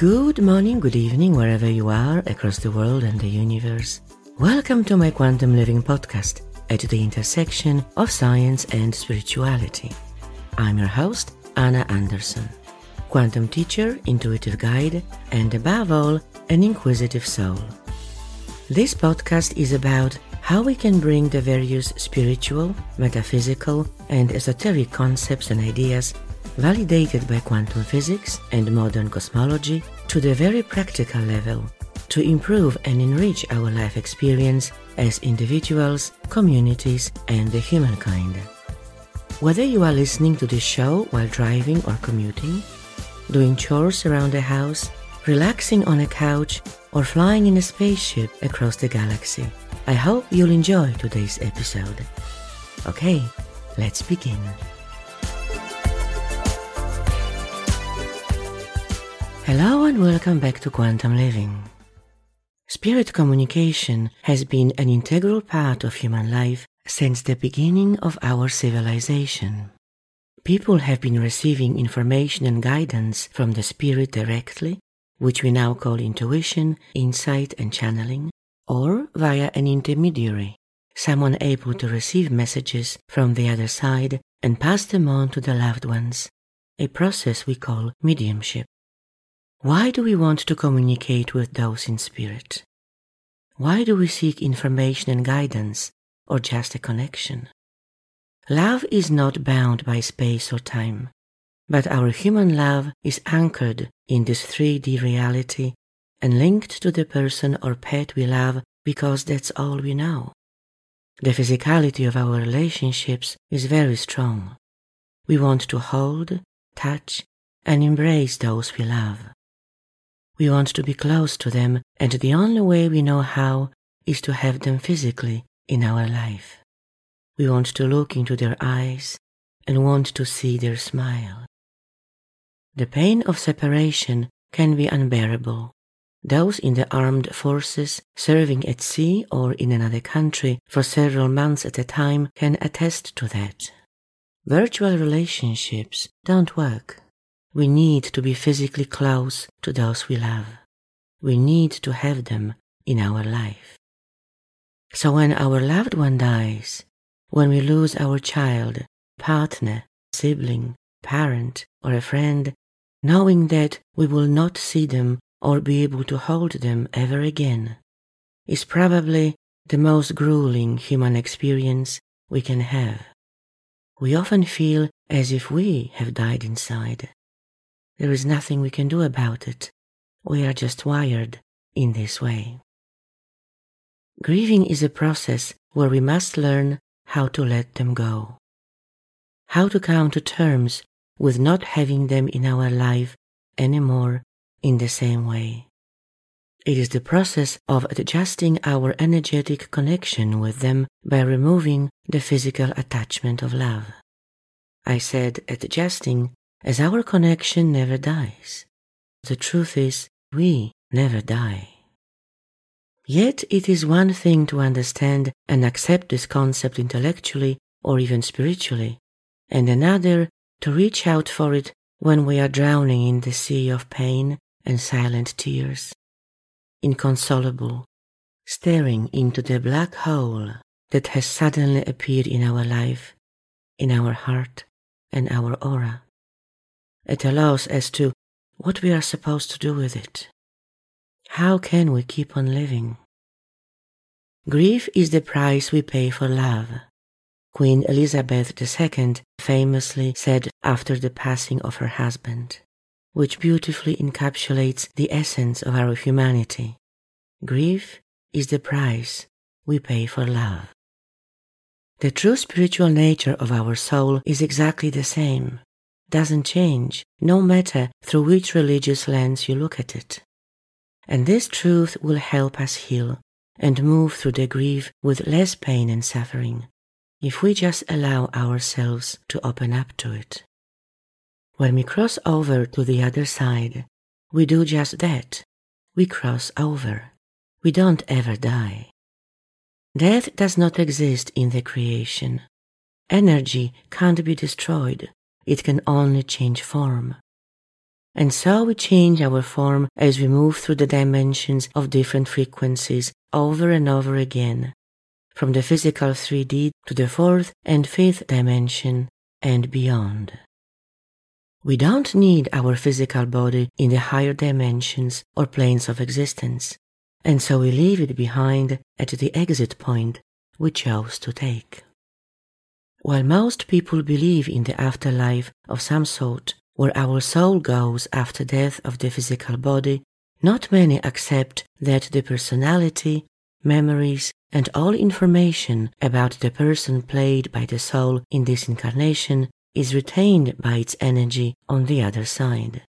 Good morning, good evening, wherever you are across the world and the universe. Welcome to my Quantum Living podcast at the intersection of science and spirituality. I'm your host, Anna Anderson, quantum teacher, intuitive guide, and above all, an inquisitive soul. This podcast is about how we can bring the various spiritual, metaphysical, and esoteric concepts and ideas validated by quantum physics and modern cosmology to the very practical level to improve and enrich our life experience as individuals, communities, and the humankind. Whether you are listening to this show while driving or commuting, doing chores around the house, relaxing on a couch, or flying in a spaceship across the galaxy, I hope you'll enjoy today's episode. Okay, let's begin. Hello and welcome back to Quantum Living. Spirit communication has been an integral part of human life since the beginning of our civilization. People have been receiving information and guidance from the spirit directly, which we now call intuition, insight, and channeling, or via an intermediary, someone able to receive messages from the other side and pass them on to the loved ones, a process we call mediumship. Why do we want to communicate with those in spirit? Why do we seek information and guidance or just a connection? Love is not bound by space or time, but our human love is anchored in this 3D reality and linked to the person or pet we love because that's all we know. The physicality of our relationships is very strong. We want to hold, touch, and embrace those we love. We want to be close to them, and the only way we know how is to have them physically in our life. We want to look into their eyes and want to see their smile. The pain of separation can be unbearable. Those in the armed forces serving at sea or in another country for several months at a time can attest to that. Virtual relationships don't work. We need to be physically close to those we love. We need to have them in our life. So when our loved one dies, when we lose our child, partner, sibling, parent, or a friend, knowing that we will not see them or be able to hold them ever again, is probably the most grueling human experience we can have. We often feel as if we have died inside. There is nothing we can do about it. We are just wired in this way. Grieving is a process where we must learn how to let them go, how to come to terms with not having them in our life anymore in the same way. It is the process of adjusting our energetic connection with them by removing the physical attachment of love. I said adjusting as our connection never dies. The truth is, we never die. Yet it is one thing to understand and accept this concept intellectually or even spiritually, and another to reach out for it when we are drowning in the sea of pain and silent tears, inconsolable, staring into the black hole that has suddenly appeared in our life, in our heart, and our aura at allows as to what we are supposed to do with it. How can we keep on living? Grief is the price we pay for love. Queen Elizabeth II famously said after the passing of her husband, which beautifully encapsulates the essence of our humanity. Grief is the price we pay for love. The true spiritual nature of our soul is exactly the same doesn't change, no matter through which religious lens you look at it. And this truth will help us heal and move through the grief with less pain and suffering if we just allow ourselves to open up to it. When we cross over to the other side, we do just that. We cross over. We don't ever die. Death does not exist in the creation. Energy can't be destroyed it can only change form. And so we change our form as we move through the dimensions of different frequencies over and over again, from the physical 3D to the fourth and fifth dimension and beyond. We don't need our physical body in the higher dimensions or planes of existence, and so we leave it behind at the exit point we chose to take. While most people believe in the afterlife of some sort, where our soul goes after death of the physical body, not many accept that the personality, memories, and all information about the person played by the soul in this incarnation is retained by its energy on the other side.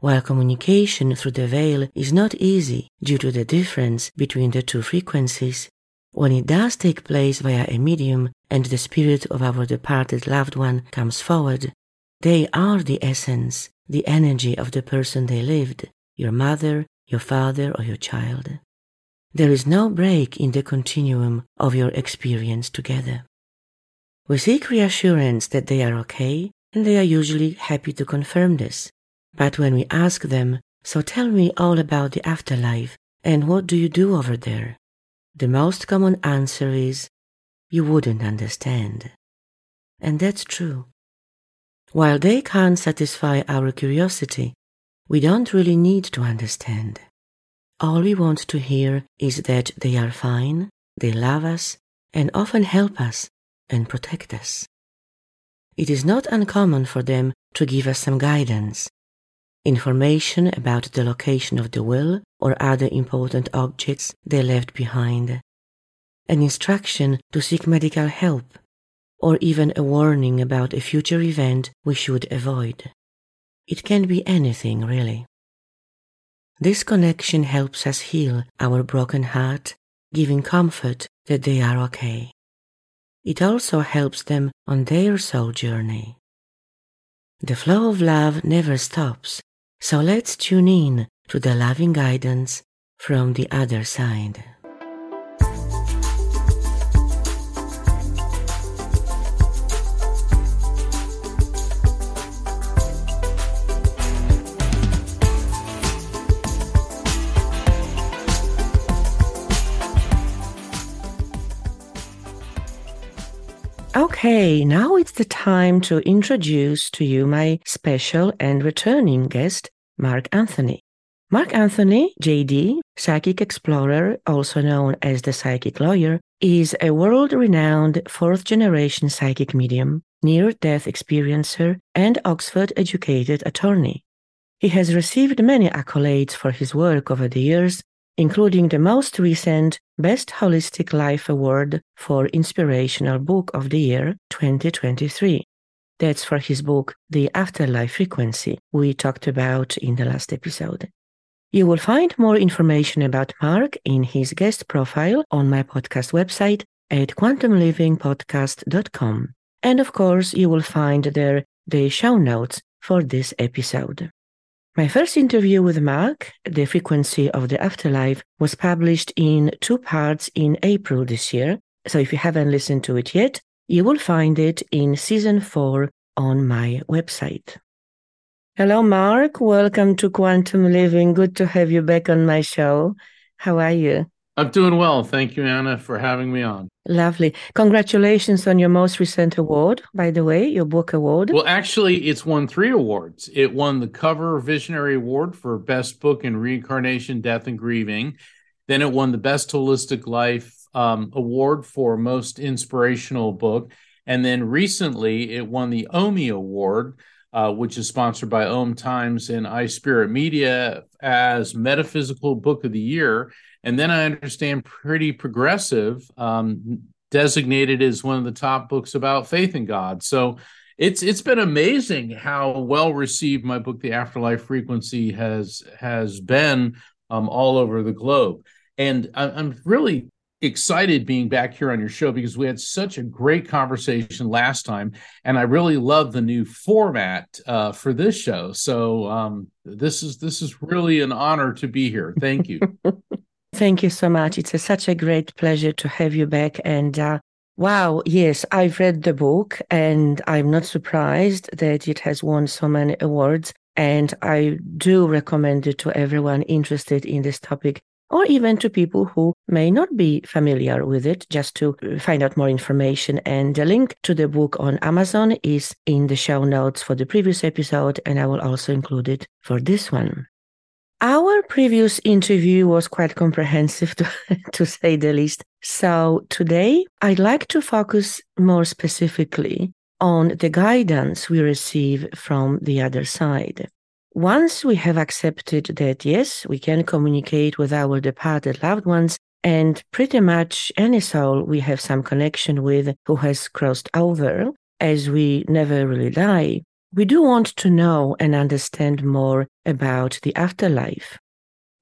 While communication through the veil is not easy due to the difference between the two frequencies, when it does take place via a medium and the spirit of our departed loved one comes forward, they are the essence, the energy of the person they lived, your mother, your father, or your child. There is no break in the continuum of your experience together. We seek reassurance that they are okay, and they are usually happy to confirm this. But when we ask them, So tell me all about the afterlife, and what do you do over there? The most common answer is, You wouldn't understand. And that's true. While they can't satisfy our curiosity, we don't really need to understand. All we want to hear is that they are fine, they love us, and often help us and protect us. It is not uncommon for them to give us some guidance, information about the location of the will or other important objects they left behind, an instruction to seek medical help, or even a warning about a future event we should avoid. It can be anything, really. This connection helps us heal our broken heart, giving comfort that they are okay. It also helps them on their soul journey. The flow of love never stops, so let's tune in to the loving guidance from the other side. Okay, now it's the time to introduce to you my special and returning guest, Mark Anthony. Mark Anthony, JD, psychic explorer, also known as the psychic lawyer, is a world renowned fourth generation psychic medium, near death experiencer, and Oxford educated attorney. He has received many accolades for his work over the years, including the most recent Best Holistic Life Award for Inspirational Book of the Year 2023. That's for his book, The Afterlife Frequency, we talked about in the last episode. You will find more information about Mark in his guest profile on my podcast website at quantumlivingpodcast.com. And of course, you will find there the show notes for this episode. My first interview with Mark, The Frequency of the Afterlife, was published in two parts in April this year. So if you haven't listened to it yet, you will find it in season four on my website. Hello, Mark. Welcome to Quantum Living. Good to have you back on my show. How are you? I'm doing well. Thank you, Anna, for having me on. Lovely. Congratulations on your most recent award, by the way, your book award. Well, actually, it's won three awards. It won the COVR Visionary Award for Best Book in Reincarnation, Death, and Grieving. Then it won the Best Holistic Life um, Award for Most Inspirational Book. And then recently, it won the OMI Award, uh, which is sponsored by Om Times and iSpirit Media as Metaphysical Book of the Year and then I understand pretty progressive um, designated as one of the top books about faith in God. So it's it's been amazing how well received my book, The Afterlife Frequency, has has been um, all over the globe. And I'm really excited being back here on your show because we had such a great conversation last time and i really love the new format uh, for this show so um, this is this is really an honor to be here thank you Thank you so much. It's a, such a great pleasure to have you back. And uh, wow, yes, I've read the book and I'm not surprised that it has won so many awards. And I do recommend it to everyone interested in this topic or even to people who may not be familiar with it, just to find out more information. And the link to the book on Amazon is in the show notes for the previous episode, and I will also include it for this one. Our previous interview was quite comprehensive, to, to say the least. So today, I'd like to focus more specifically on the guidance we receive from the other side. Once we have accepted that, yes, we can communicate with our departed loved ones, and pretty much any soul we have some connection with who has crossed over, as we never really die, we do want to know and understand more about the afterlife.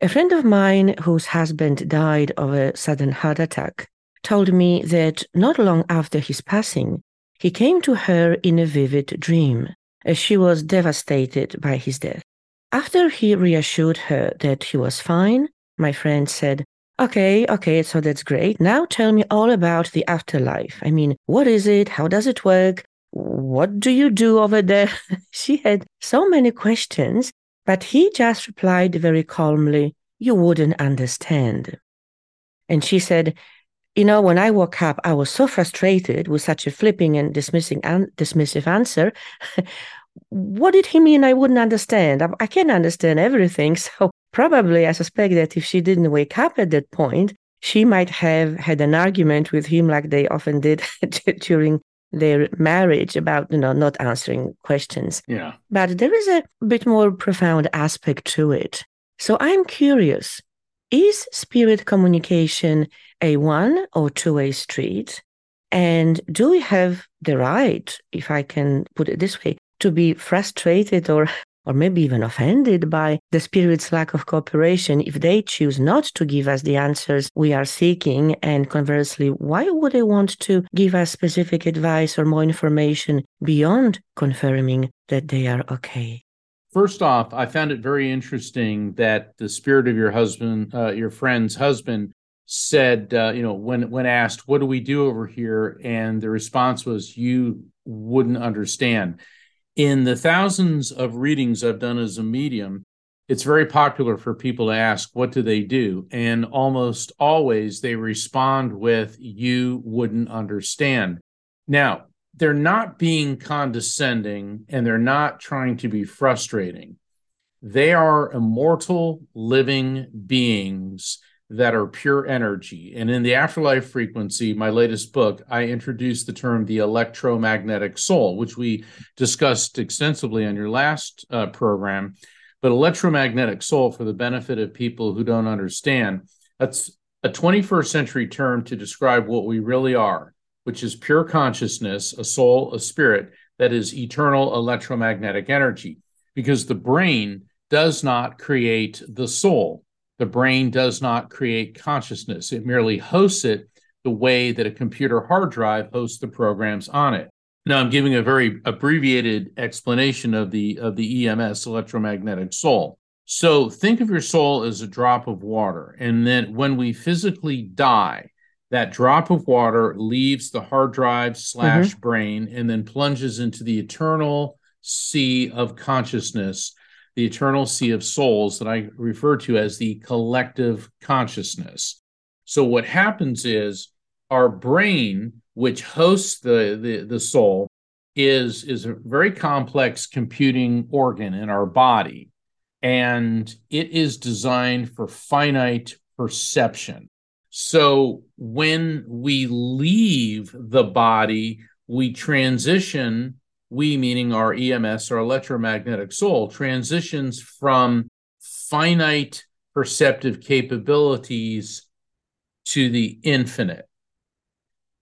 A friend of mine whose husband died of a sudden heart attack told me that not long after his passing, he came to her in a vivid dream as she was devastated by his death. After he reassured her that he was fine, my friend said, Okay, okay, so that's great. Now tell me all about the afterlife. I mean, what is it? How does it work? What do you do over there? she had so many questions, but he just replied very calmly, You wouldn't understand. And she said, You know, when I woke up, I was so frustrated with such a flipping and dismissing dismissive answer. what did he mean? I wouldn't understand. I, I can't understand everything. So probably I suspect that if she didn't wake up at that point, she might have had an argument with him like they often did during their marriage about you know not answering questions. Yeah. But there is a bit more profound aspect to it. So i'm curious is spirit communication a one or two way street? And do we have the right if i can put it this way to be frustrated or or maybe even offended by the spirit's lack of cooperation if they choose not to give us the answers we are seeking and conversely why would they want to give us specific advice or more information beyond confirming that they are okay First off, I found it very interesting that the spirit of your husband, uh, your friend's husband, said, uh, you know, when when asked, "What do we do over here?" and the response was, "You wouldn't understand." In the thousands of readings I've done as a medium, it's very popular for people to ask, What do they do? And almost always they respond with, You wouldn't understand. Now, they're not being condescending and they're not trying to be frustrating. They are immortal living beings that are pure energy. And in the Afterlife Frequency, my latest book, I introduced the term the electromagnetic soul, which we discussed extensively on your last uh, program. But electromagnetic soul, for the benefit of people who don't understand, that's a 21st century term to describe what we really are, which is pure consciousness, a soul, a spirit that is eternal electromagnetic energy, because the brain does not create the soul the brain does not create consciousness, it merely hosts it the way that a computer hard drive hosts the programs on it. Now I'm giving a very abbreviated explanation of the of the EMS electromagnetic soul. So think of your soul as a drop of water and then when we physically die that drop of water leaves the hard drive slash mm-hmm. brain and then plunges into the eternal sea of consciousness the eternal sea of souls that I refer to as the collective consciousness. So what happens is our brain, which hosts the, the, the soul, is, is a very complex computing organ in our body. And it is designed for finite perception. So when we leave the body, we transition we, meaning our EMS, our electromagnetic soul, transitions from finite perceptive capabilities to the infinite.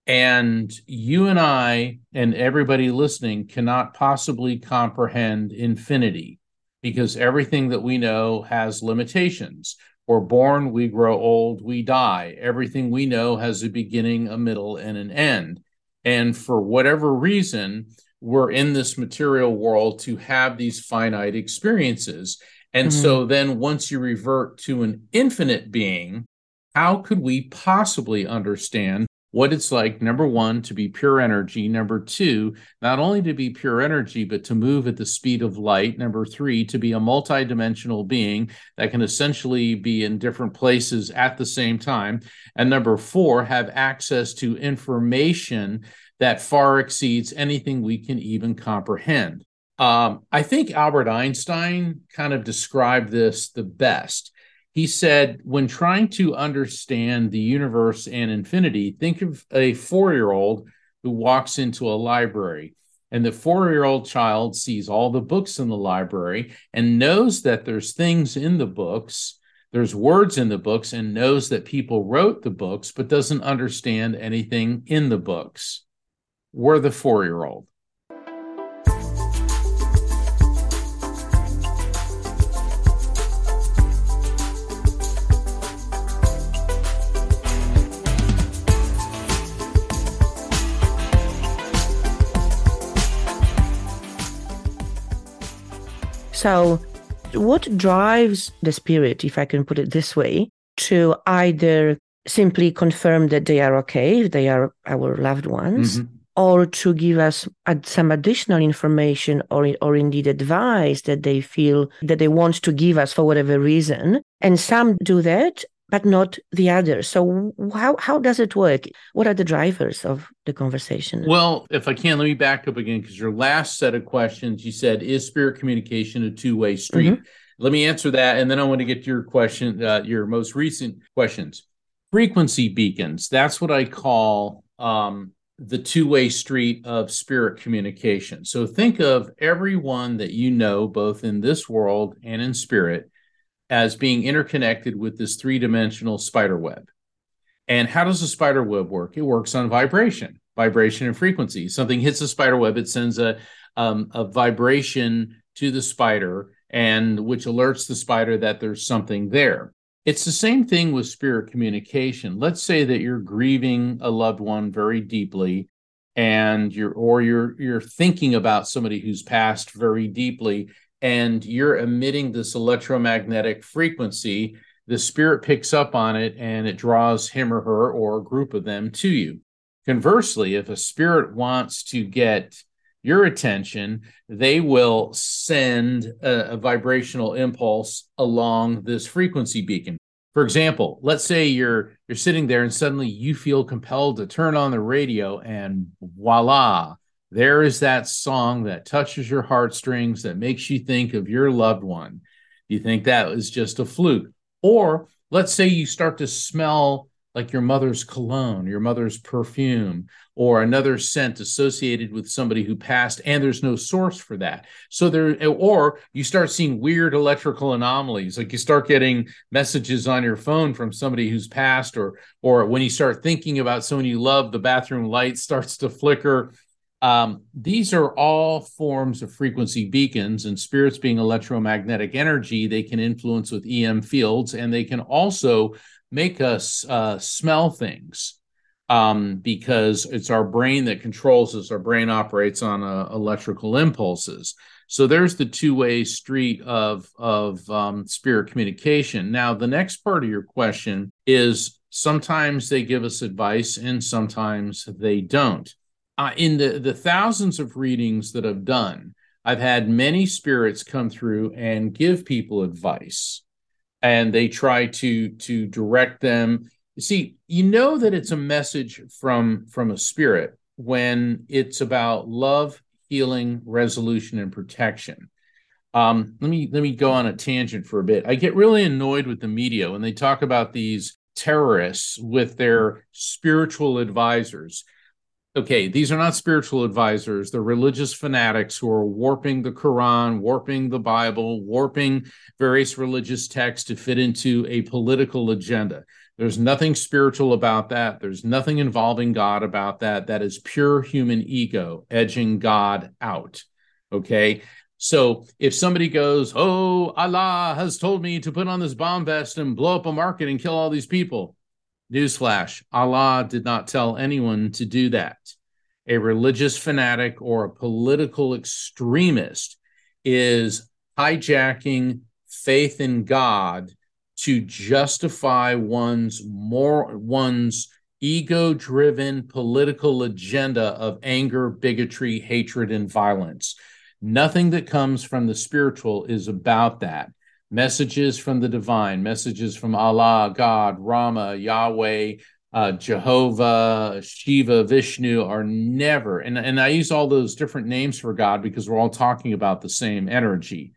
And you and I and everybody listening cannot possibly comprehend infinity because everything that we know has limitations. We're born, we grow old, we die. Everything we know has a beginning, a middle, and an end. And for whatever reason, we're in this material world to have these finite experiences. And mm-hmm. so then once you revert to an infinite being, how could we possibly understand what it's like number one to be pure energy number two not only to be pure energy but to move at the speed of light number three to be a multidimensional being that can essentially be in different places at the same time and number four have access to information that far exceeds anything we can even comprehend um, i think albert einstein kind of described this the best he said, when trying to understand the universe and infinity, think of a four year old who walks into a library. And the four year old child sees all the books in the library and knows that there's things in the books, there's words in the books, and knows that people wrote the books, but doesn't understand anything in the books. We're the four year old. So, what drives the spirit, if I can put it this way, to either simply confirm that they are okay, they are our loved ones, mm-hmm. Or to give us some additional information or, or indeed advice that they feel that they want to give us for whatever reason. And some do that but not the other. So how how does it work? What are the drivers of the conversation? Well, if I can, let me back up again because your last set of questions, you said, is spirit communication a two way street? Mm-hmm. Let me answer that, and then I want to get to your question, uh, your most recent questions. Frequency beacons. That's what I call um, the two way street of spirit communication. So think of everyone that you know, both in this world and in spirit as being interconnected with this three dimensional spider web. And how does a spider web work? It works on vibration, vibration and frequency. Something hits the spider web, it sends a, um, a vibration to the spider, and which alerts the spider that there's something there. It's the same thing with spirit communication. Let's say that you're grieving a loved one very deeply, and you're or you're you're thinking about somebody who's passed very deeply, and you're emitting this electromagnetic frequency, the spirit picks up on it and it draws him or her or a group of them to you. Conversely, if a spirit wants to get your attention, they will send a, a, vibrational impulse along this frequency beacon. For example, let's say you're you're sitting there and suddenly you feel compelled to turn on the radio and voila, there is that song that touches your heartstrings that makes you think of your loved one. You think that was just a fluke. Or let's say you start to smell like your mother's cologne, your mother's perfume, or another scent associated with somebody who passed, and there's no source for that. So there, or you start seeing weird electrical anomalies, like you start getting messages on your phone from somebody who's passed, or or when you start thinking about someone you love, the bathroom light starts to flicker um, these are all forms of frequency beacons, and spirits being electromagnetic energy, they can influence with EM fields, and they can also make us uh, smell things um, because it's our brain that controls us. Our brain operates on uh, electrical impulses. So there's the two-way street of of um, spirit communication. Now, the next part of your question is sometimes they give us advice, and sometimes they don't uh, in the the thousands of readings that I've done, I've had many spirits come through and give people advice, and they try to to direct them. See, you know that it's a message from from a spirit when it's about love, healing, resolution, and protection. Um, let me let me go on a tangent for a bit. I get really annoyed with the media when they talk about these terrorists with their spiritual advisors okay, these are not spiritual advisors. They're religious fanatics who are warping the Quran, warping the Bible, warping various religious texts to fit into a political agenda. There's nothing spiritual about that. There's nothing involving God about that. That is pure human ego edging God out. Okay. So if somebody goes, Oh, Allah has told me to put on this bomb vest and blow up a market and kill all these people, Newsflash Allah did not tell anyone to do that. A religious fanatic or a political extremist is hijacking faith in God to justify one's more one's ego driven political agenda of anger, bigotry, hatred, and violence. Nothing that comes from the spiritual is about that. Messages from the divine, messages from Allah, God, Rama, Yahweh, uh, Jehovah, Shiva, Vishnu are never, and, and I use all those different names for God because we're all talking about the same energy.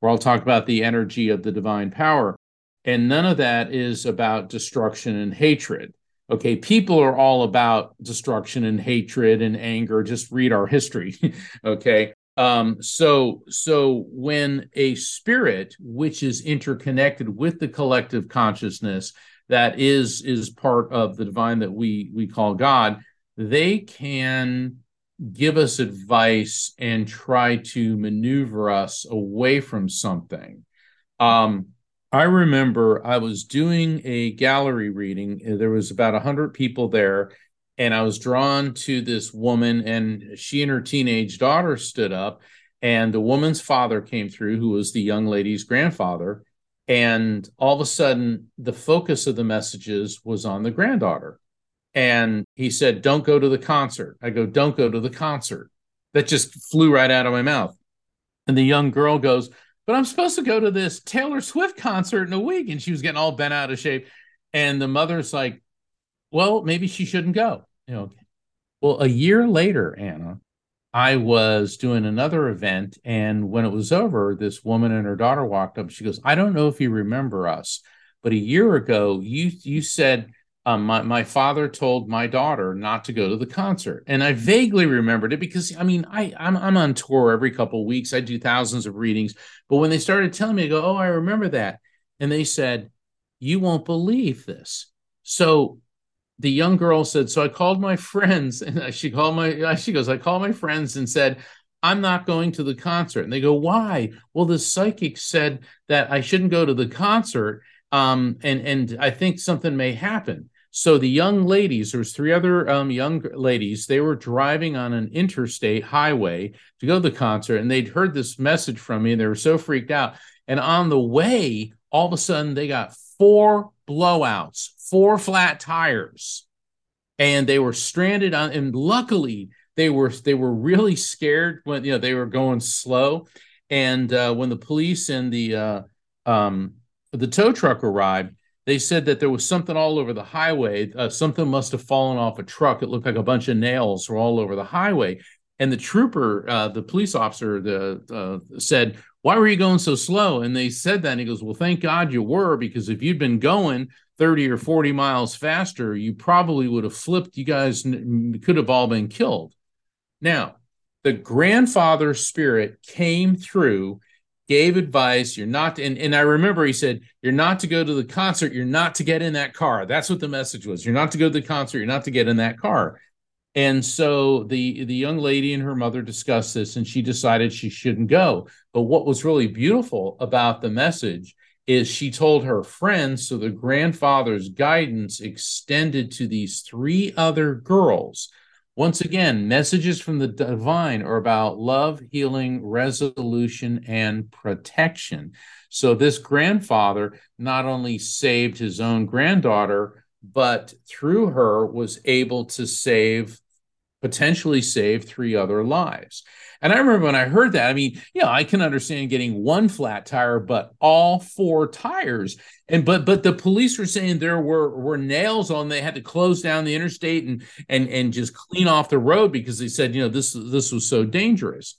We're all talking about the energy of the divine power. And none of that is about destruction and hatred. Okay, people are all about destruction and hatred and anger. Just read our history. okay. Um, so so when a spirit which is interconnected with the collective consciousness that is is part of the divine that we we call God, they can give us advice and try to maneuver us away from something. Um, I remember I was doing a gallery reading. There was about 100 people there, and I was drawn to this woman, and she and her teenage daughter stood up, and the woman's father came through, who was the young lady's grandfather. And all of a sudden, the focus of the messages was on the granddaughter. And he said, Don't go to the concert. I go, Don't go to the concert. That just flew right out of my mouth. And the young girl goes, but I'm supposed to go to this Taylor Swift concert in a week. And she was getting all bent out of shape. And the mother's like, well, maybe she shouldn't go. You know, well, a year later, Anna, I was doing another event. And when it was over, this woman and her daughter walked up. She goes, I don't know if you remember us, but a year ago, you you said um, my, my father told my daughter not to go to the concert and i vaguely remembered it because i mean I, I'm, I'm on tour every couple of weeks i do thousands of readings but when they started telling me i go oh i remember that and they said you won't believe this so the young girl said so i called my friends and she called my she goes i called my friends and said i'm not going to the concert and they go why well the psychic said that i shouldn't go to the concert um, and and i think something may happen so the young ladies, there was three other um, young ladies. They were driving on an interstate highway to go to the concert, and they'd heard this message from me, and they were so freaked out. And on the way, all of a sudden, they got four blowouts, four flat tires, and they were stranded on. And luckily, they were they were really scared when you know they were going slow. And uh, when the police and the uh, um, the tow truck arrived they said that there was something all over the highway. Uh, something must have fallen off a truck. It looked like a bunch of nails were all over the highway. And the trooper, uh, the police officer, the, uh, said, "Why were you going so slow?" And they said that. And he goes, "Well, thank God you were, because if you'd been going 30 or 40 miles faster, you probably would have flipped. You guys could have all been killed." Now, the grandfather spirit came through gave advice you're not and, and i remember he said you're not to go to the concert you're not to get in that car that's what the message was you're not to go to the concert you're not to get in that car and so the the young lady and her mother discussed this and she decided she shouldn't go but what was really beautiful about the message is she told her friends so the grandfather's guidance extended to these three other girls once again, messages from the divine are about love, healing, resolution, and protection. So, this grandfather not only saved his own granddaughter, but through her was able to save, potentially save three other lives. And I remember when I heard that, I mean, yeah, I can understand getting one flat tire, but all four tires. And but but the police were saying there were were nails on. They had to close down the interstate and and and just clean off the road because they said, you know, this this was so dangerous.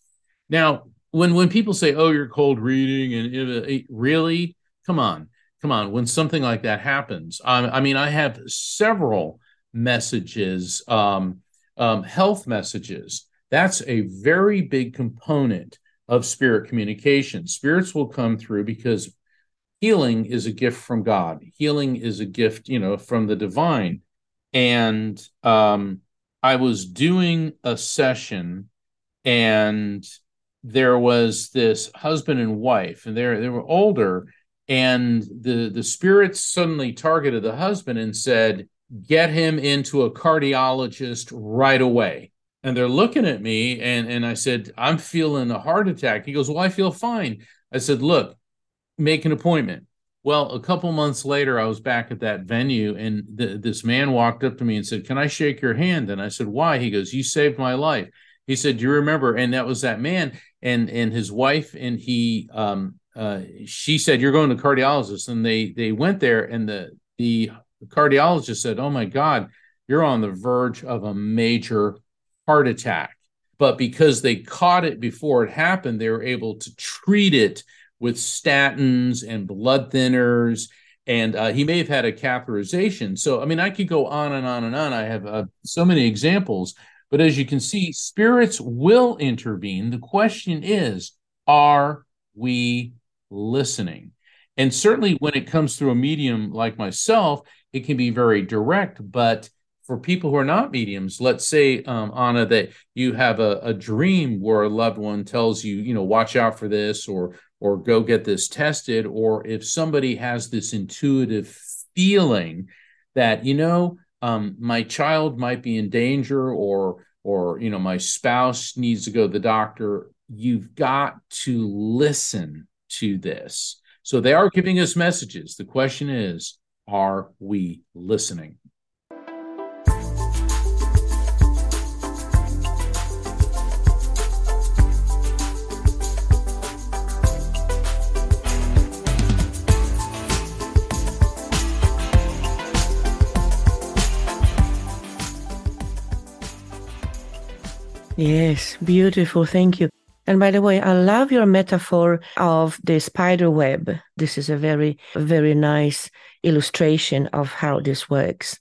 Now, when when people say, "Oh, you're cold reading," and it, really, come on, come on, when something like that happens, um, I mean, I have several messages, um, um, health messages that's a very big component of spirit communication. Spirits will come through because healing is a gift from God. Healing is a gift, you know, from the divine. And um, I was doing a session, and there was this husband and wife, and they they were older, and the the spirits suddenly targeted the husband and said, "Get him into a cardiologist right away." and they're looking at me and and I said, I'm feeling a heart attack. He goes, Well, I feel fine. I said, Look, make an appointment. Well, a couple months later, I was back at that venue, and th- this man walked up to me and said, "Can I shake your hand?" And I said, "Why?" He goes, "You saved my life." He said, "Do you remember?" And that was that man and and his wife, and he, um, uh, she said, "You're going to cardiologist," and they they went there, and the the the cardiologist said, "Oh my God, you're on the verge of a major heart attack." But because they caught it before it happened, they were able to treat it with statins and blood thinners and uh, he may have had a catheterization. So i mean i could go on and on and on. I have uh, so many examples. But as you can see spirits will intervene. The question is are we listening and certainly when it comes through a medium like myself it can be very direct but for people who are not mediums, let's say, um, Anna, that you have a, a dream where a loved one tells you, you know, watch out for this, or or go get this tested, or if somebody has this intuitive feeling that, you know, um, my child might be in danger, or or you know, my spouse needs to go to the doctor, you've got to listen to this. So they are giving us messages. The question is, are we listening? Yes, beautiful. Thank you. And by the way, I love your metaphor of the spider web. This is a very, very nice illustration of how this works.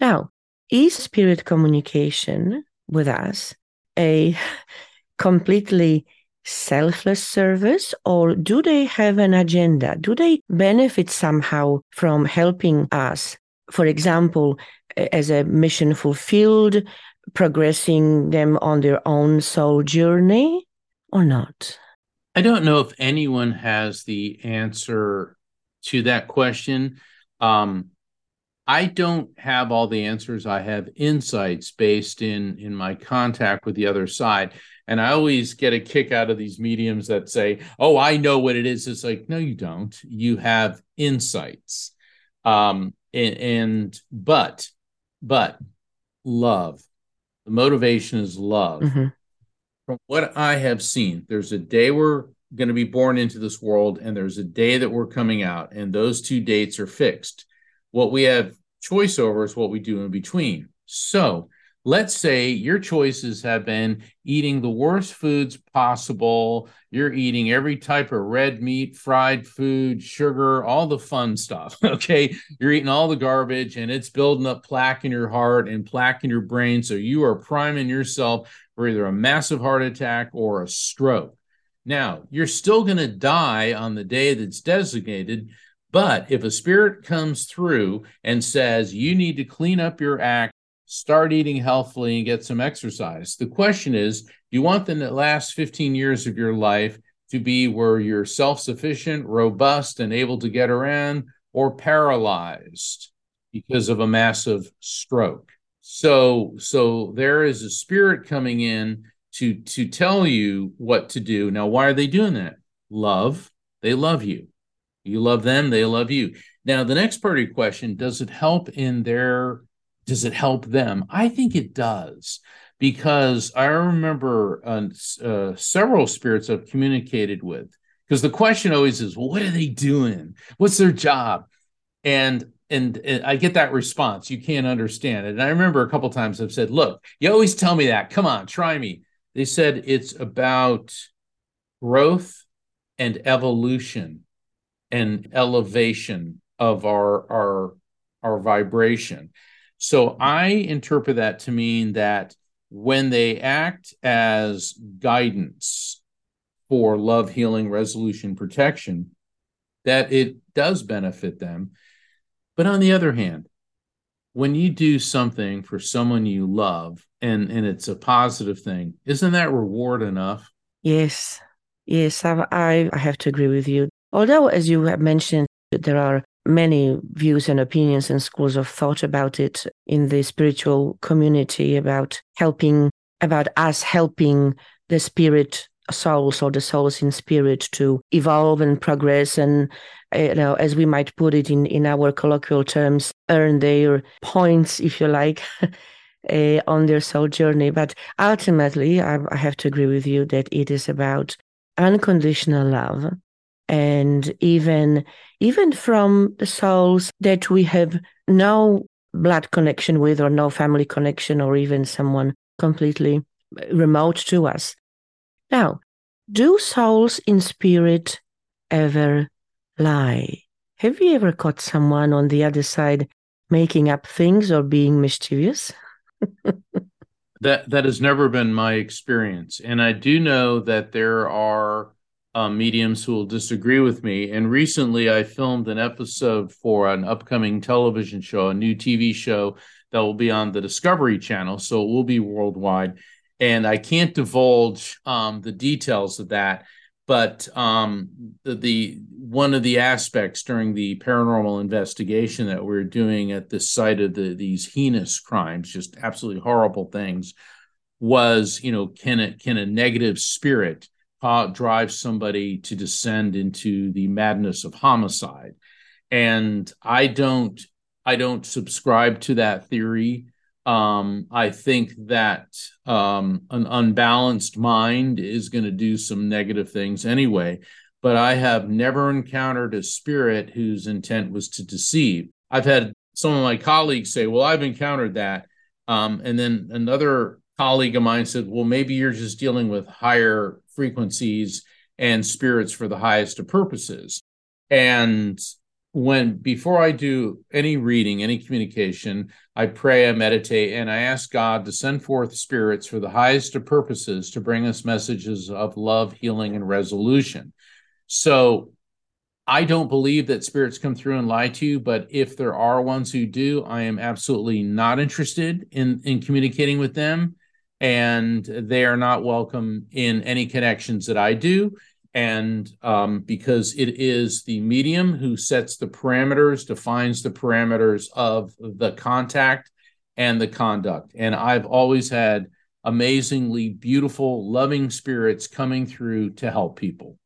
Now, is spirit communication with us a completely selfless service or do they have an agenda? Do they benefit somehow from helping us? For example, as a mission fulfilled progressing them on their own soul journey or not? I don't know if anyone has the answer to that question. Um, I don't have all the answers. I have insights based in in my contact with the other side, and I always get a kick out of these mediums that say, "Oh, I know what it is." It's like, no, you don't. You have insights, um, and, and but but love the motivation is love. Mm-hmm. From what I have seen, there's a day we're going to be born into this world, and there's a day that we're coming out, and those two dates are fixed. What we have choice over is what we do in between. So let's say your choices have been eating the worst foods possible. You're eating every type of red meat, fried food, sugar, all the fun stuff. Okay. You're eating all the garbage and it's building up plaque in your heart and plaque in your brain. So you are priming yourself for either a massive heart attack or a stroke. Now, you're still going to die on the day that's designated. But if a spirit comes through and says, you need to clean up your act, start eating healthfully and get some exercise. The question is do you want the last 15 years of your life to be where you're self sufficient, robust, and able to get around, or paralyzed because of a massive stroke? So, so there is a spirit coming in to to tell you what to do. Now, why are they doing that? Love. They love you. You love them. They love you. Now, the next part of your question: Does it help in their does it help them? I think it does because I remember uh, uh, several spirits I've communicated with. Because the question always is, what are they doing? What's their job? And, and and I get that response. You can't understand it. And I remember a couple times I've said, look, you always tell me that. Come on, try me. They said it's about growth and evolution and elevation of our our our vibration so I interpret that to mean that when they act as guidance for love, healing, resolution, protection, that it does benefit them. But on the other hand, when you do something for someone you love and, and it's a positive thing, isn't that reward enough? Yes. Yes, I, I have to agree with you. Although, as you have mentioned, there are many views and opinions and schools of thought about it in the spiritual community about helping, about us helping the spirit souls or the souls in spirit to evolve and progress and you know as we might put it in in our colloquial terms earn their points if you like uh, on their soul journey. But ultimately I, I have to agree with you that it is about unconditional love and even even from the souls that we have no blood connection with or no family connection or even someone completely remote to us. Now do souls in spirit ever lie? Have you ever caught someone on the other side making up things or being mischievous? That that has never been my experience. And i do know that there are uh, mediums who will disagree with me. And recently, I filmed an episode for an upcoming television show, a new TV show that will be on the Discovery Channel. So it will be worldwide. And I can't divulge um, the details of that. But um, the, the one of the aspects during the paranormal investigation that we're doing at the site of the, these heinous crimes, just absolutely horrible things, was you know can it can a negative spirit uh, drives somebody to descend into the madness of homicide. And i don't i don't subscribe to that theory. Um, i think that um, an unbalanced mind is going to do some negative things anyway. But i have never encountered a spirit whose intent was to deceive. I've had some of my colleagues say well i've encountered that. Um, and then another colleague of mine said well maybe you're just dealing with higher frequencies and spirits for the highest of purposes. And when before I do any reading, any communication, I pray, I meditate, and I ask God to send forth spirits for the highest of purposes to bring us messages of love, healing, and resolution. So I don't believe that spirits come through and lie to you, but if there are ones who do, I am absolutely not interested in, in communicating with them and they are not welcome in any connections that I do. And um, because it is the medium who sets the parameters, defines the parameters of the contact and the conduct. And I've always had amazingly beautiful, loving spirits coming through to help people.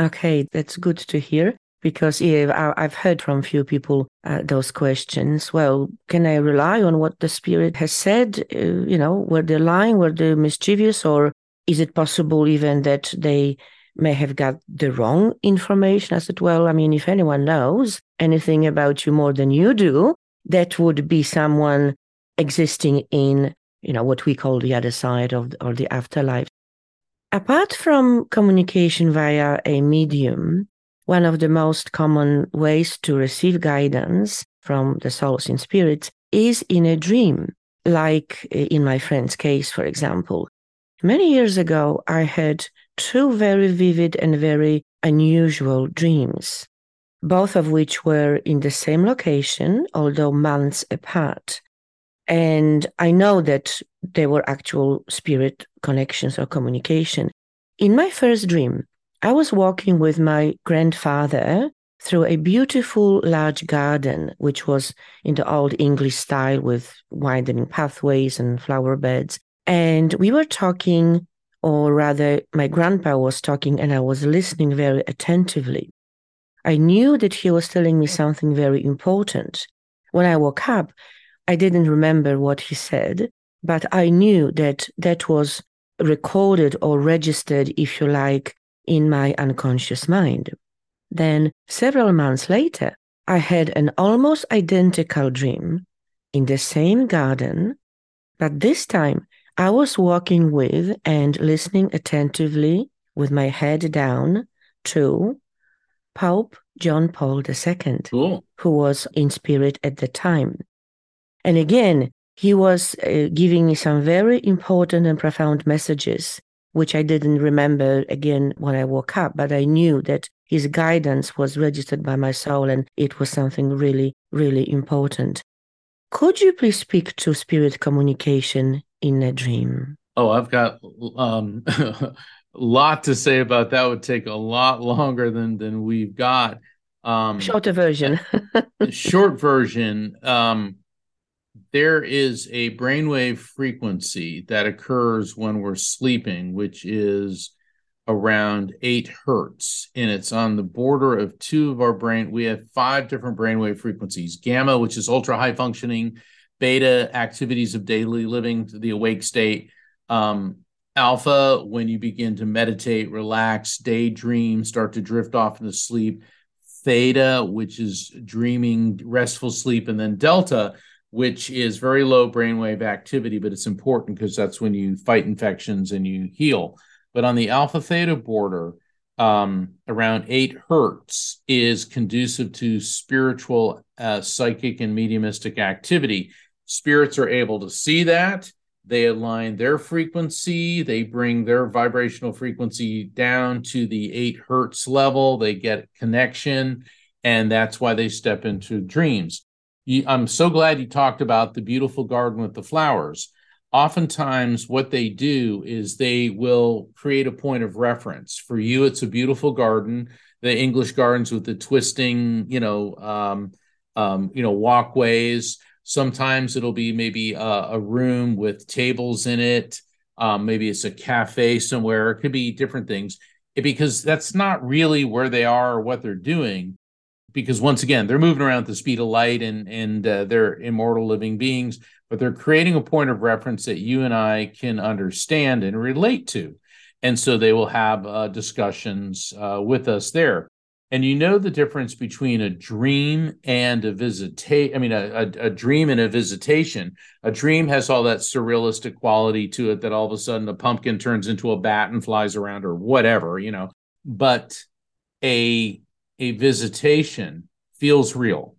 Okay, that's good to hear because yeah, I've heard from few people uh, those questions. Well, can I rely on what the spirit has said? Uh, you know, were they lying? Were they mischievous? Or is it possible even that they may have got the wrong information? I said, well, I mean, if anyone knows anything about you more than you do, that would be someone existing in, you know, what we call the other side of the, or the afterlife. Apart from communication via a medium, one of the most common ways to receive guidance from the souls in spirits is in a dream, like uh, in my friend's case, for example. Many years ago, I had two very vivid and very unusual dreams, both of which were in the same location, although months apart. And I know that they were actual spirit connections or communication. In my first dream, I was walking with my grandfather through a beautiful large garden, which was in the old English style with widening pathways and flower beds. And we were talking, or rather, my grandpa was talking, and I was listening very attentively. I knew that he was telling me something very important. When I woke up, I didn't remember what he said, but I knew that that was recorded or registered, if you like, in my unconscious mind. Then, several months later, I had an almost identical dream in the same garden, but this time I was walking with and listening attentively with my head down to Pope John Paul II, cool. who was in spirit at the time. And again, he was uh, giving me some very important and profound messages which I didn't remember again when I woke up, but I knew that his guidance was registered by my soul and it was something really, really important. Could you please speak to spirit communication in a dream? Oh, I've got um, a lot to say about that. Would take a lot longer than than we've got. Um, Shorter version. short version. Um, there is a brainwave frequency that occurs when we're sleeping, which is around eight hertz, and it's on the border of two of our brain. We have five different brainwave frequencies: gamma, which is ultra high functioning, beta, activities of daily living, the awake state. Um, alpha, when you begin to meditate, relax, daydream, start to drift off into sleep. Theta, which is dreaming, restful sleep, and then delta, which is very low brainwave activity, but it's important because that's when you fight infections and you heal. But on the alpha theta border, um, around eight hertz is conducive to spiritual, uh, psychic, and mediumistic activity. Spirits are able to see that. They align their frequency. They bring their vibrational frequency down to the eight hertz level. They get connection. And that's why they step into dreams. I'm so glad you talked about the beautiful garden with the flowers. Oftentimes what they do is they will create a point of reference. For you it's a beautiful garden. The english gardens with the twisting you know um, um, you know walkways. Sometimes it'll be maybe a, a room with tables in it. Um, maybe it's a cafe somewhere. It could be different things. Because that's not really where they are or what they're doing because once again they're moving around at the speed of light and and uh, they're immortal living beings but they're creating a point of reference that you and I can understand and relate to. And so they will have uh, discussions uh, with us there. And you know the difference between a dream and a visitation. I mean, a, a, a, dream and a visitation. A dream has all that surrealistic quality to it that all of a sudden a pumpkin turns into a bat and flies around or whatever, you know. But a a visitation feels real.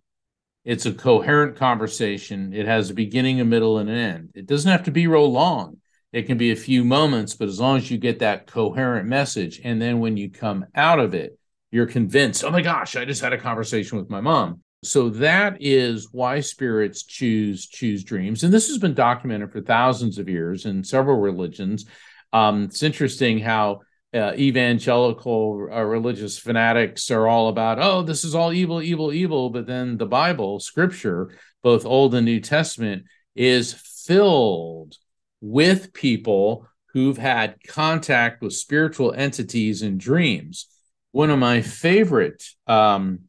It's a coherent conversation. It has a beginning, a middle, and an end. It doesn't have to be real long. It can be a few moments, but as long as you get that coherent message, and then when you come out of it, you're convinced, oh my gosh, I just had a conversation with my mom. So that is why spirits choose choose dreams, and this has been documented for thousands of years in several religions. Um, it's interesting how uh, evangelical uh, religious fanatics are all about, oh, this is all evil, evil, evil. But then the Bible, scripture, both Old and New Testament, is filled with people who've had contact with spiritual entities in dreams. One of my favorite um,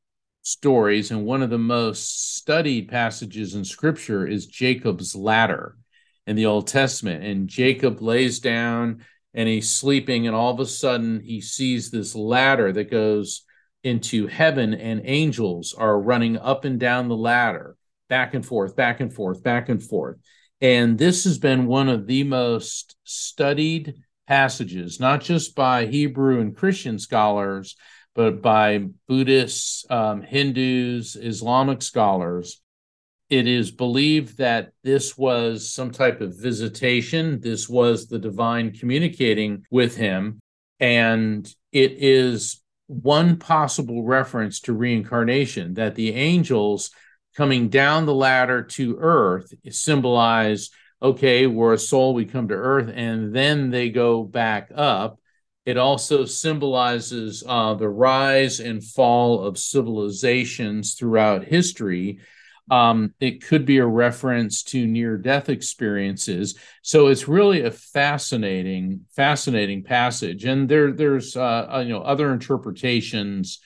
stories and one of the most studied passages in scripture is Jacob's ladder in the Old Testament. And Jacob lays down and he's sleeping and all of a sudden he sees this ladder that goes into heaven and angels are running up and down the ladder back and forth back and forth back and forth. And this has been one of the most studied passages not just by hebrew and christian scholars but by buddhists um, hindus islamic scholars it is believed that this was some type of visitation. This was the divine communicating with him. And it is one possible reference to reincarnation that the angels coming down the ladder to earth symbolize okay, we're a soul, we come to earth, and then they go back up. It also symbolizes uh, the rise and fall of civilizations throughout history um, it could be a reference to near death experiences. So it's really a fascinating, fascinating passage. And there, there's uh, uh, you know other interpretations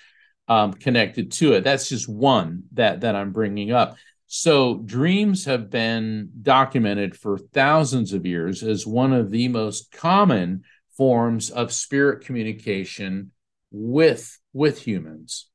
um, connected to it. That's just one that that I'm bringing up. So dreams have been documented for thousands of years as one of the most common forms of spirit communication with with humans.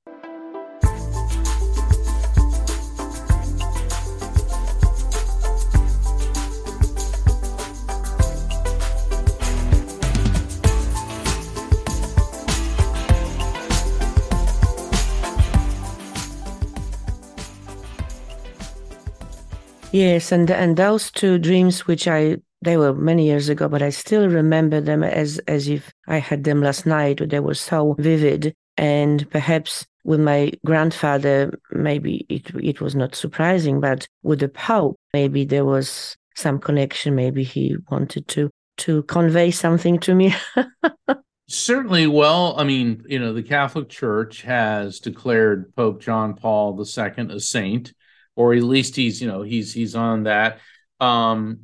Yes, and and those two dreams, which I they were many years ago, but I still remember them as as if I had them last night. They were so vivid, and perhaps with my grandfather, maybe it it was not surprising, but with the Pope, maybe there was some connection. Maybe he wanted to to convey something to me. Certainly, well, I mean, you know, the Catholic Church has declared Pope John Paul II a saint or at least he's you know he's he's on that um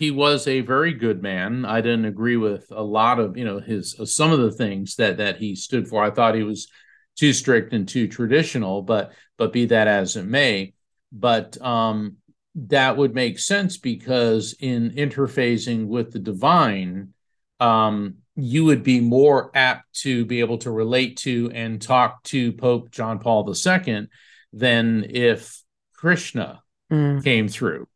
he was a very good man. I didn't agree with a lot of, you know, his uh, some of the things that that he stood for. I thought he was too strict and too traditional, but but be that as it may, but um that would make sense because in interfacing with the divine, um, you would be more apt to be able to relate to and talk to Pope John Paul II than if Krishna mm. came through.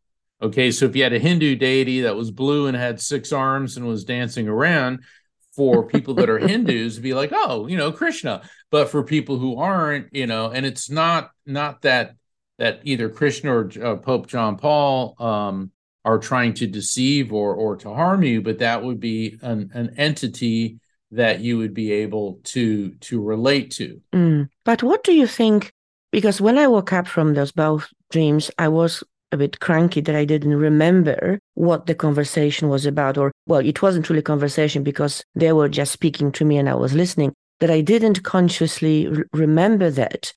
Okay, so if you had a Hindu deity that was blue and had six arms and was dancing around, for people that are Hindus, be like, oh, you know, Krishna. But for people who aren't, you know, and it's not not that that either Krishna or uh, Pope John Paul um, are trying to deceive or or to harm you, but that would be an, an entity that you would be able to to relate to. Mm. But what do you think? Because when I woke up from those both dreams, I was a bit cranky that I didn't remember what the conversation was about, or well, it wasn't really conversation because they were just speaking to me and I was listening. That I didn't consciously remember that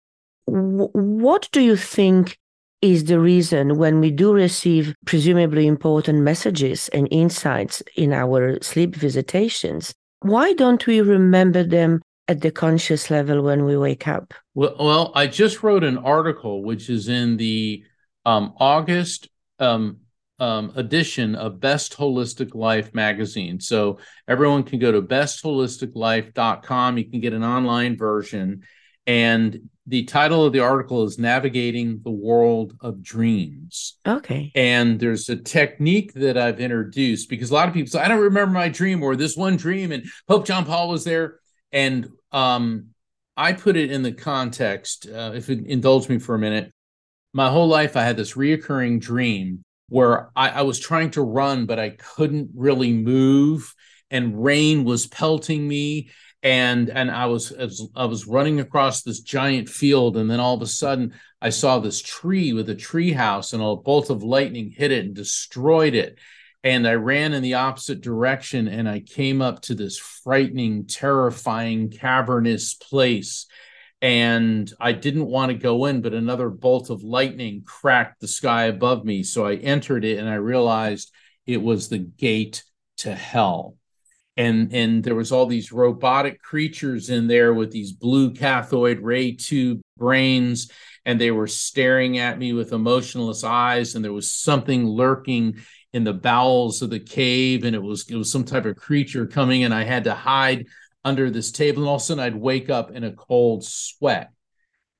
what do you think is the reason when we do receive presumably important messages and insights in our sleep visitations? Why don't we remember them at the conscious level when we wake up? Well, well I just wrote an article which is in the um, August um, um, edition of Best Holistic Life magazine. So everyone can go to bestholisticlife.com. You can get an online version. And the title of the article is Navigating the World of Dreams. Okay. And there's a technique that I've introduced because a lot of people say, I don't remember my dream or this one dream, and Pope John Paul was there. And um, I put it in the context, uh, if it indulge me for a minute. My whole life, I had this reoccurring dream where I, I was trying to run, but I couldn't really move, and rain was pelting me and and I was, I was running across this giant field, and then all of a sudden I saw this tree with a tree house, and a bolt of lightning hit it and destroyed it. And I ran in the opposite direction, and I came up to this frightening, terrifying, cavernous place. And I didn't want to go in, but another bolt of lightning cracked the sky above me. So I entered it, and I realized it was the gate to hell and and there was all these robotic creatures in there with these blue cathode ray tube brains and they were staring at me with emotionless eyes and there was something lurking in the bowels of the cave and it was it was some type of creature coming and I had to hide under this table and all of a sudden I'd wake up in a cold sweat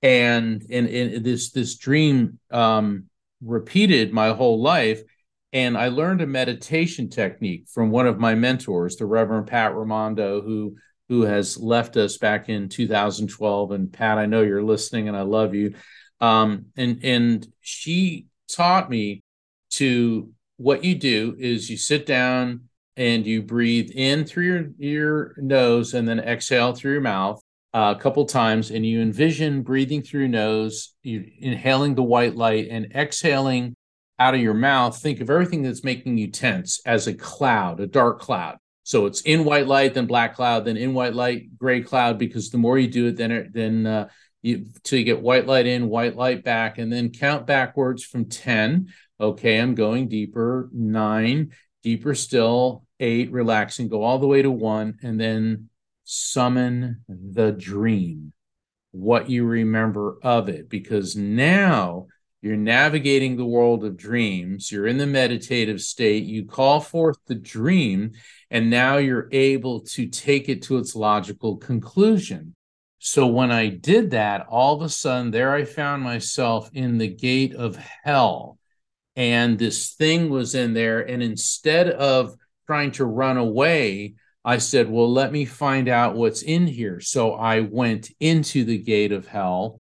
and and, and this this dream um repeated my whole life and I learned a meditation technique from one of my mentors, the Reverend Pat Raimondo, who who has left us back in 2012. And Pat, I know you're listening, and I love you. Um, and and she taught me to what you do is you sit down and you breathe in through your your nose and then exhale through your mouth uh, a couple times, and you envision breathing through your nose, you inhaling the white light and exhaling out of your mouth, think of everything that's making you tense as a cloud, a dark cloud. So it's in white light, then black cloud, then in white light, gray cloud. Because the more you do it, then it, then uh, you till you get white light in, white light back, and then count backwards from ten. Okay, I'm going deeper. Nine, deeper still. Eight, relaxing. Go all the way to one, and then summon the dream. What you remember of it, because now you're navigating the world of dreams, you're in the meditative state, you call forth the dream, and now you're able to take it to its logical conclusion. So when I did that, all of a sudden, there I found myself in the gate of hell. And this thing was in there. And instead of trying to run away, I said, Well, let me find out what's in here. So I went into the gate of hell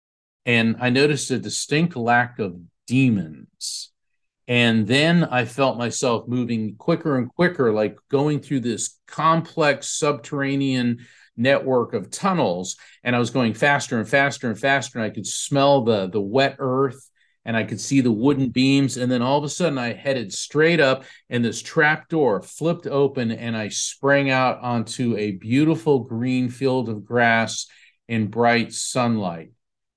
and I noticed a distinct lack of demons. And then I felt myself moving quicker and quicker, like going through this complex subterranean network of tunnels. And I was going faster and faster and faster. And I could smell the, the wet earth and I could see the wooden beams. And then all of a sudden, I headed straight up, and this trap door flipped open, and I sprang out onto a beautiful green field of grass in bright sunlight.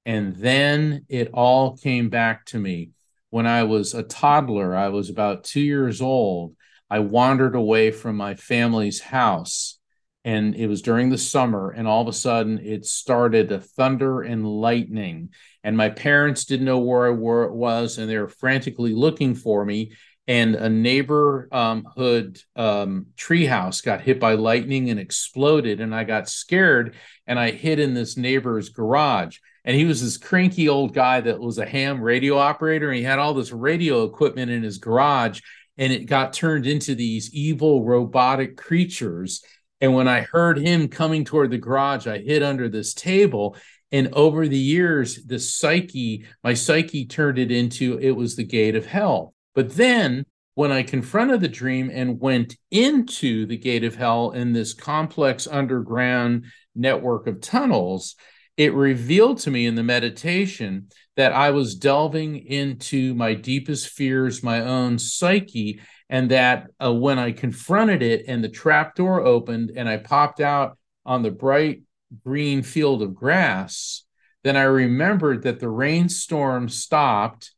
And then it all came back to me. When I was a toddler, I was about two years old. I wandered away from my family's house and it was during the summer and all of a sudden it started to thunder and lightning. And my parents didn't know where I was and they were frantically looking for me. And a neighborhood um, treehouse got hit by lightning and exploded and i got scared and i hid in this neighbor's garage. And he was this cranky old guy that was a ham radio operator and he had all this radio equipment in his garage and it got turned into these evil robotic creatures and when i heard him coming toward the garage i hid under this table. And over the years the psyche my psyche turned it into it was the gate of hell. But then when I confronted the dream and went into the gate of hell in this complex underground network of tunnels, it revealed to me in the meditation that I was delving into my deepest fears, my own psyche, and that uh, when I confronted it and the trap door opened and I popped out on the bright green field of grass, then I remembered that the rainstorm stopped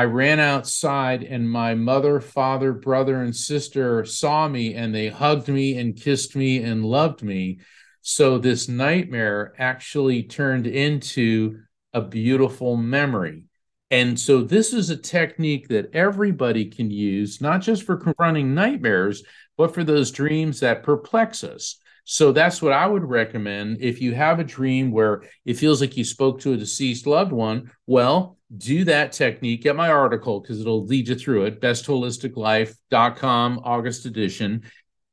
I ran outside, and my mother, father, brother, and sister saw me and they hugged me and kissed me and loved me. So this nightmare actually turned into a beautiful memory. And so this is a technique that everybody can use, not just for confronting nightmares, but for those dreams that perplex us. So that's what I would recommend. If you have a dream where it feels like you spoke to a deceased loved one, well, do that technique. Get my article because it'll lead you through it. Bestholisticlife.com, August edition.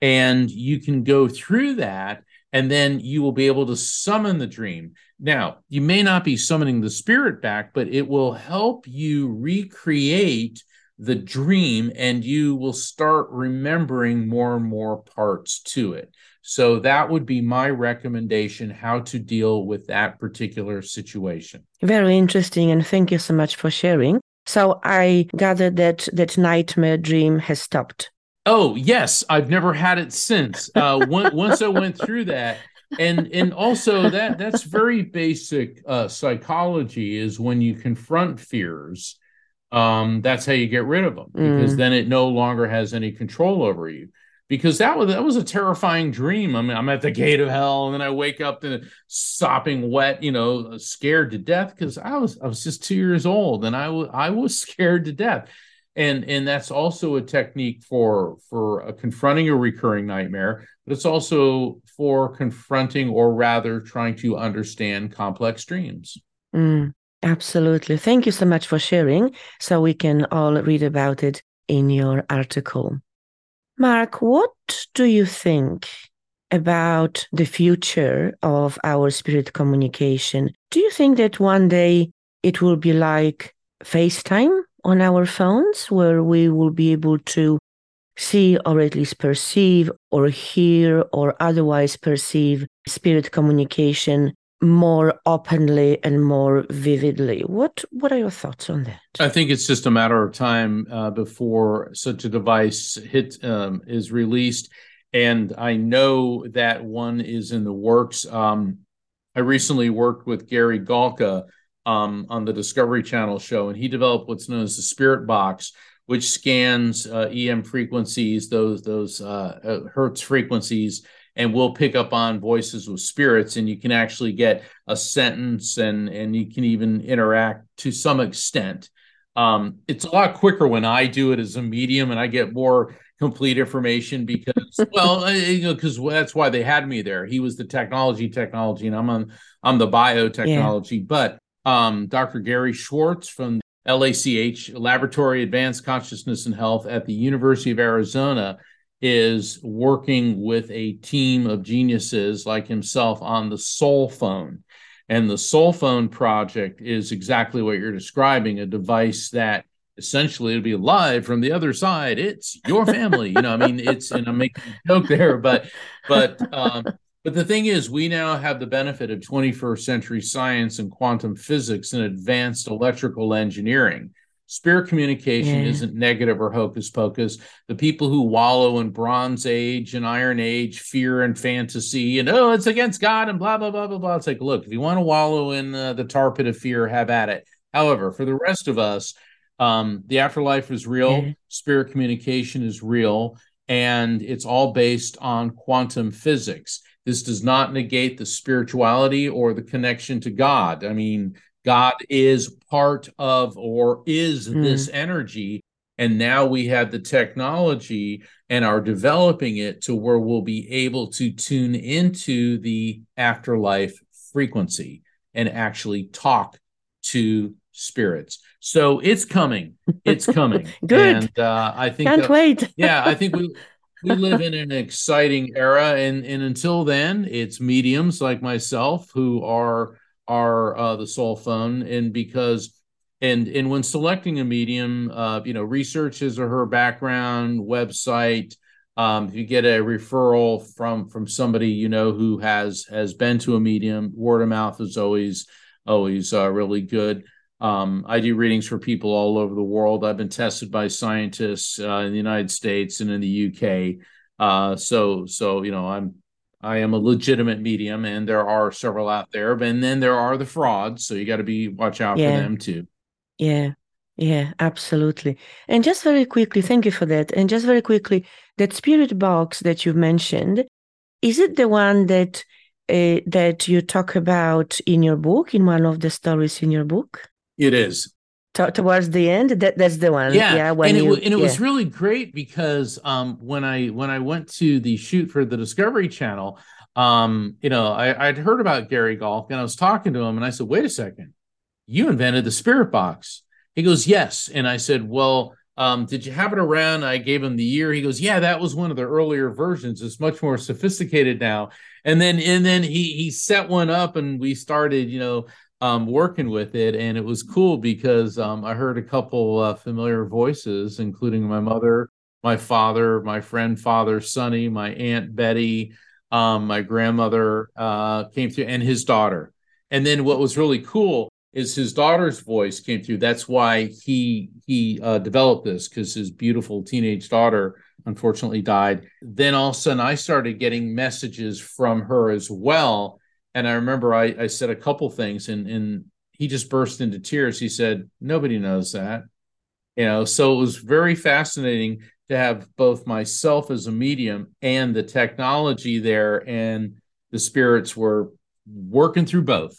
And you can go through that and then you will be able to summon the dream. Now, you may not be summoning the spirit back, but it will help you recreate the dream and you will start remembering more and more parts to it. So that would be my recommendation how to deal with that particular situation. Very interesting and thank you so much for sharing. So I gather that that nightmare dream has stopped. Oh, yes, I've never had it since. Uh, once I went through that and and also that that's very basic uh, psychology is when you confront fears um, that's how you get rid of them because mm. then it no longer has any control over you because that was that was a terrifying dream. I mean, I'm at the gate of hell, and then I wake up in sopping wet, you know, scared to death because I was I was just two years old, and I was I was scared to death, and and that's also a technique for for uh, confronting a recurring nightmare, but it's also for confronting or rather trying to understand complex dreams. Mm, absolutely, thank you so much for sharing. So we can all read about it in your article. Mark, what do you think about the future of our spirit communication? Do you think that one day it will be like FaceTime on our phones, where we will be able to see or at least perceive or hear or otherwise perceive spirit communication more openly and more vividly. What what are your thoughts on that? I think it's just a matter of time uh, before such a device hit um, is released, and I know that one is in the works. Um, I recently worked with Gary Galka um, on the Discovery Channel show, and he developed what's known as the Spirit Box, which scans uh, EM frequencies, those those uh, uh, Hertz frequencies and we'll pick up on voices with spirits and you can actually get a sentence and and you can even interact to some extent um, it's a lot quicker when i do it as a medium and i get more complete information because well you know because that's why they had me there he was the technology technology and i'm on i'm the biotechnology yeah. but um, dr gary schwartz from lach laboratory advanced consciousness and health at the university of arizona is working with a team of geniuses like himself on the soul phone. And the soul phone project is exactly what you're describing a device that essentially it'll be live from the other side. It's your family. you know, I mean, it's, and I'm making a joke there, but, but, um, but the thing is, we now have the benefit of 21st century science and quantum physics and advanced electrical engineering. Spirit communication yeah. isn't negative or hocus pocus. The people who wallow in Bronze Age and Iron Age fear and fantasy and oh, it's against God and blah blah blah blah blah. It's like, look, if you want to wallow in uh, the tar pit of fear, have at it. However, for the rest of us, um, the afterlife is real. Yeah. Spirit communication is real, and it's all based on quantum physics. This does not negate the spirituality or the connection to God. I mean, God is part of or is mm. this energy. And now we have the technology and are developing it to where we'll be able to tune into the afterlife frequency and actually talk to spirits. So it's coming. It's coming. Good. And uh, I think can't that, wait. yeah, I think we we live in an exciting era, and and until then, it's mediums like myself who are are uh, the soul phone, and because and and when selecting a medium, uh, you know, research his or her background, website. Um, if you get a referral from from somebody you know who has has been to a medium, word of mouth is always always uh, really good. Um, I do readings for people all over the world. I've been tested by scientists uh, in the United States and in the UK. Uh, so, so you know, I'm I am a legitimate medium, and there are several out there. And then there are the frauds, so you got to be watch out yeah. for them too. Yeah, yeah, absolutely. And just very quickly, thank you for that. And just very quickly, that spirit box that you mentioned, is it the one that uh, that you talk about in your book, in one of the stories in your book? It is. T- towards the end, that that's the one. Yeah, yeah. and it, you, and it yeah. was really great because um, when I when I went to the shoot for the Discovery Channel, um, you know, I, I'd heard about Gary Galka and I was talking to him and I said, "Wait a second, you invented the Spirit Box." He goes, "Yes," and I said, "Well." Um, did you have it around? I gave him the year. He goes, "Yeah, that was one of the earlier versions. It's much more sophisticated now." And then and then he he set one up, and we started, you know, um, working with it, and it was cool because um, I heard a couple uh, familiar voices, including my mother, my father, my friend Father Sonny, my aunt Betty, um, my grandmother uh, came through, and his daughter. And then what was really cool is his daughter's voice came through. That's why he he uh, developed this because his beautiful teenage daughter unfortunately died. Then all of a sudden, I started getting messages from her as well and I remember I, I said a couple things and, and he just burst into tears. He said, Nobody knows that. You know, so it was very fascinating to have both myself as a medium and the technology there, and the spirits were working through both.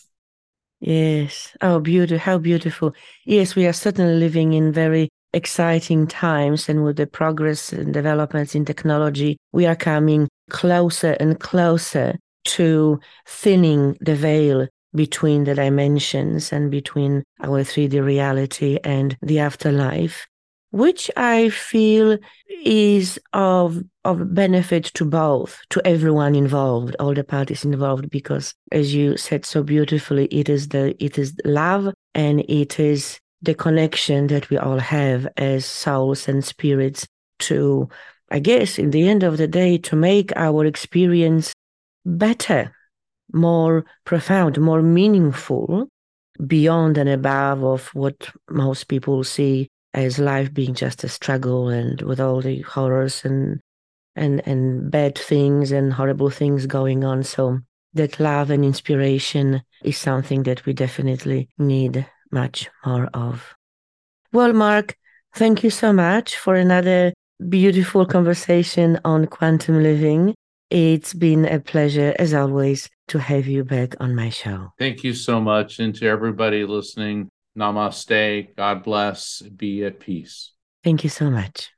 Yes. Oh, beautiful. How beautiful. Yes, we are certainly living in very exciting times. And with the progress and developments in technology, we are coming closer and closer to thinning the veil between the dimensions and between our 3D reality and the afterlife, which I feel is of of benefit to both, to everyone involved, all the parties involved, because as you said so beautifully, it is the it is love and it is the connection that we all have as souls and spirits to I guess in the end of the day to make our experience better, more profound, more meaningful, beyond and above of what most people see as life being just a struggle and with all the horrors and and and bad things and horrible things going on. So that love and inspiration is something that we definitely need much more of. Well, Mark, thank you so much for another beautiful conversation on quantum living. It's been a pleasure, as always, to have you back on my show. Thank you so much. And to everybody listening, namaste. God bless. Be at peace. Thank you so much.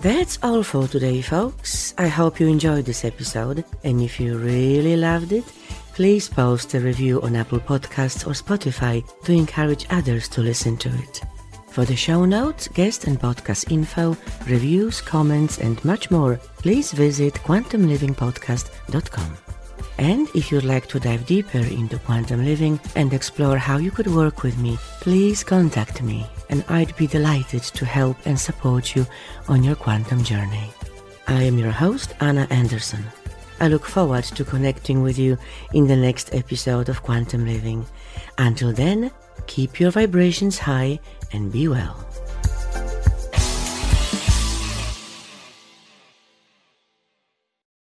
That's all for today, folks. I hope you enjoyed this episode. And if you really loved it, please post a review on Apple Podcasts or Spotify to encourage others to listen to it. For the show notes, guest and podcast info, reviews, comments, and much more, please visit quantumlivingpodcast.com. And if you'd like to dive deeper into quantum living and explore how you could work with me, please contact me, and I'd be delighted to help and support you on your quantum journey. I am your host, Anna Anderson. I look forward to connecting with you in the next episode of Quantum Living. Until then, keep your vibrations high and be well.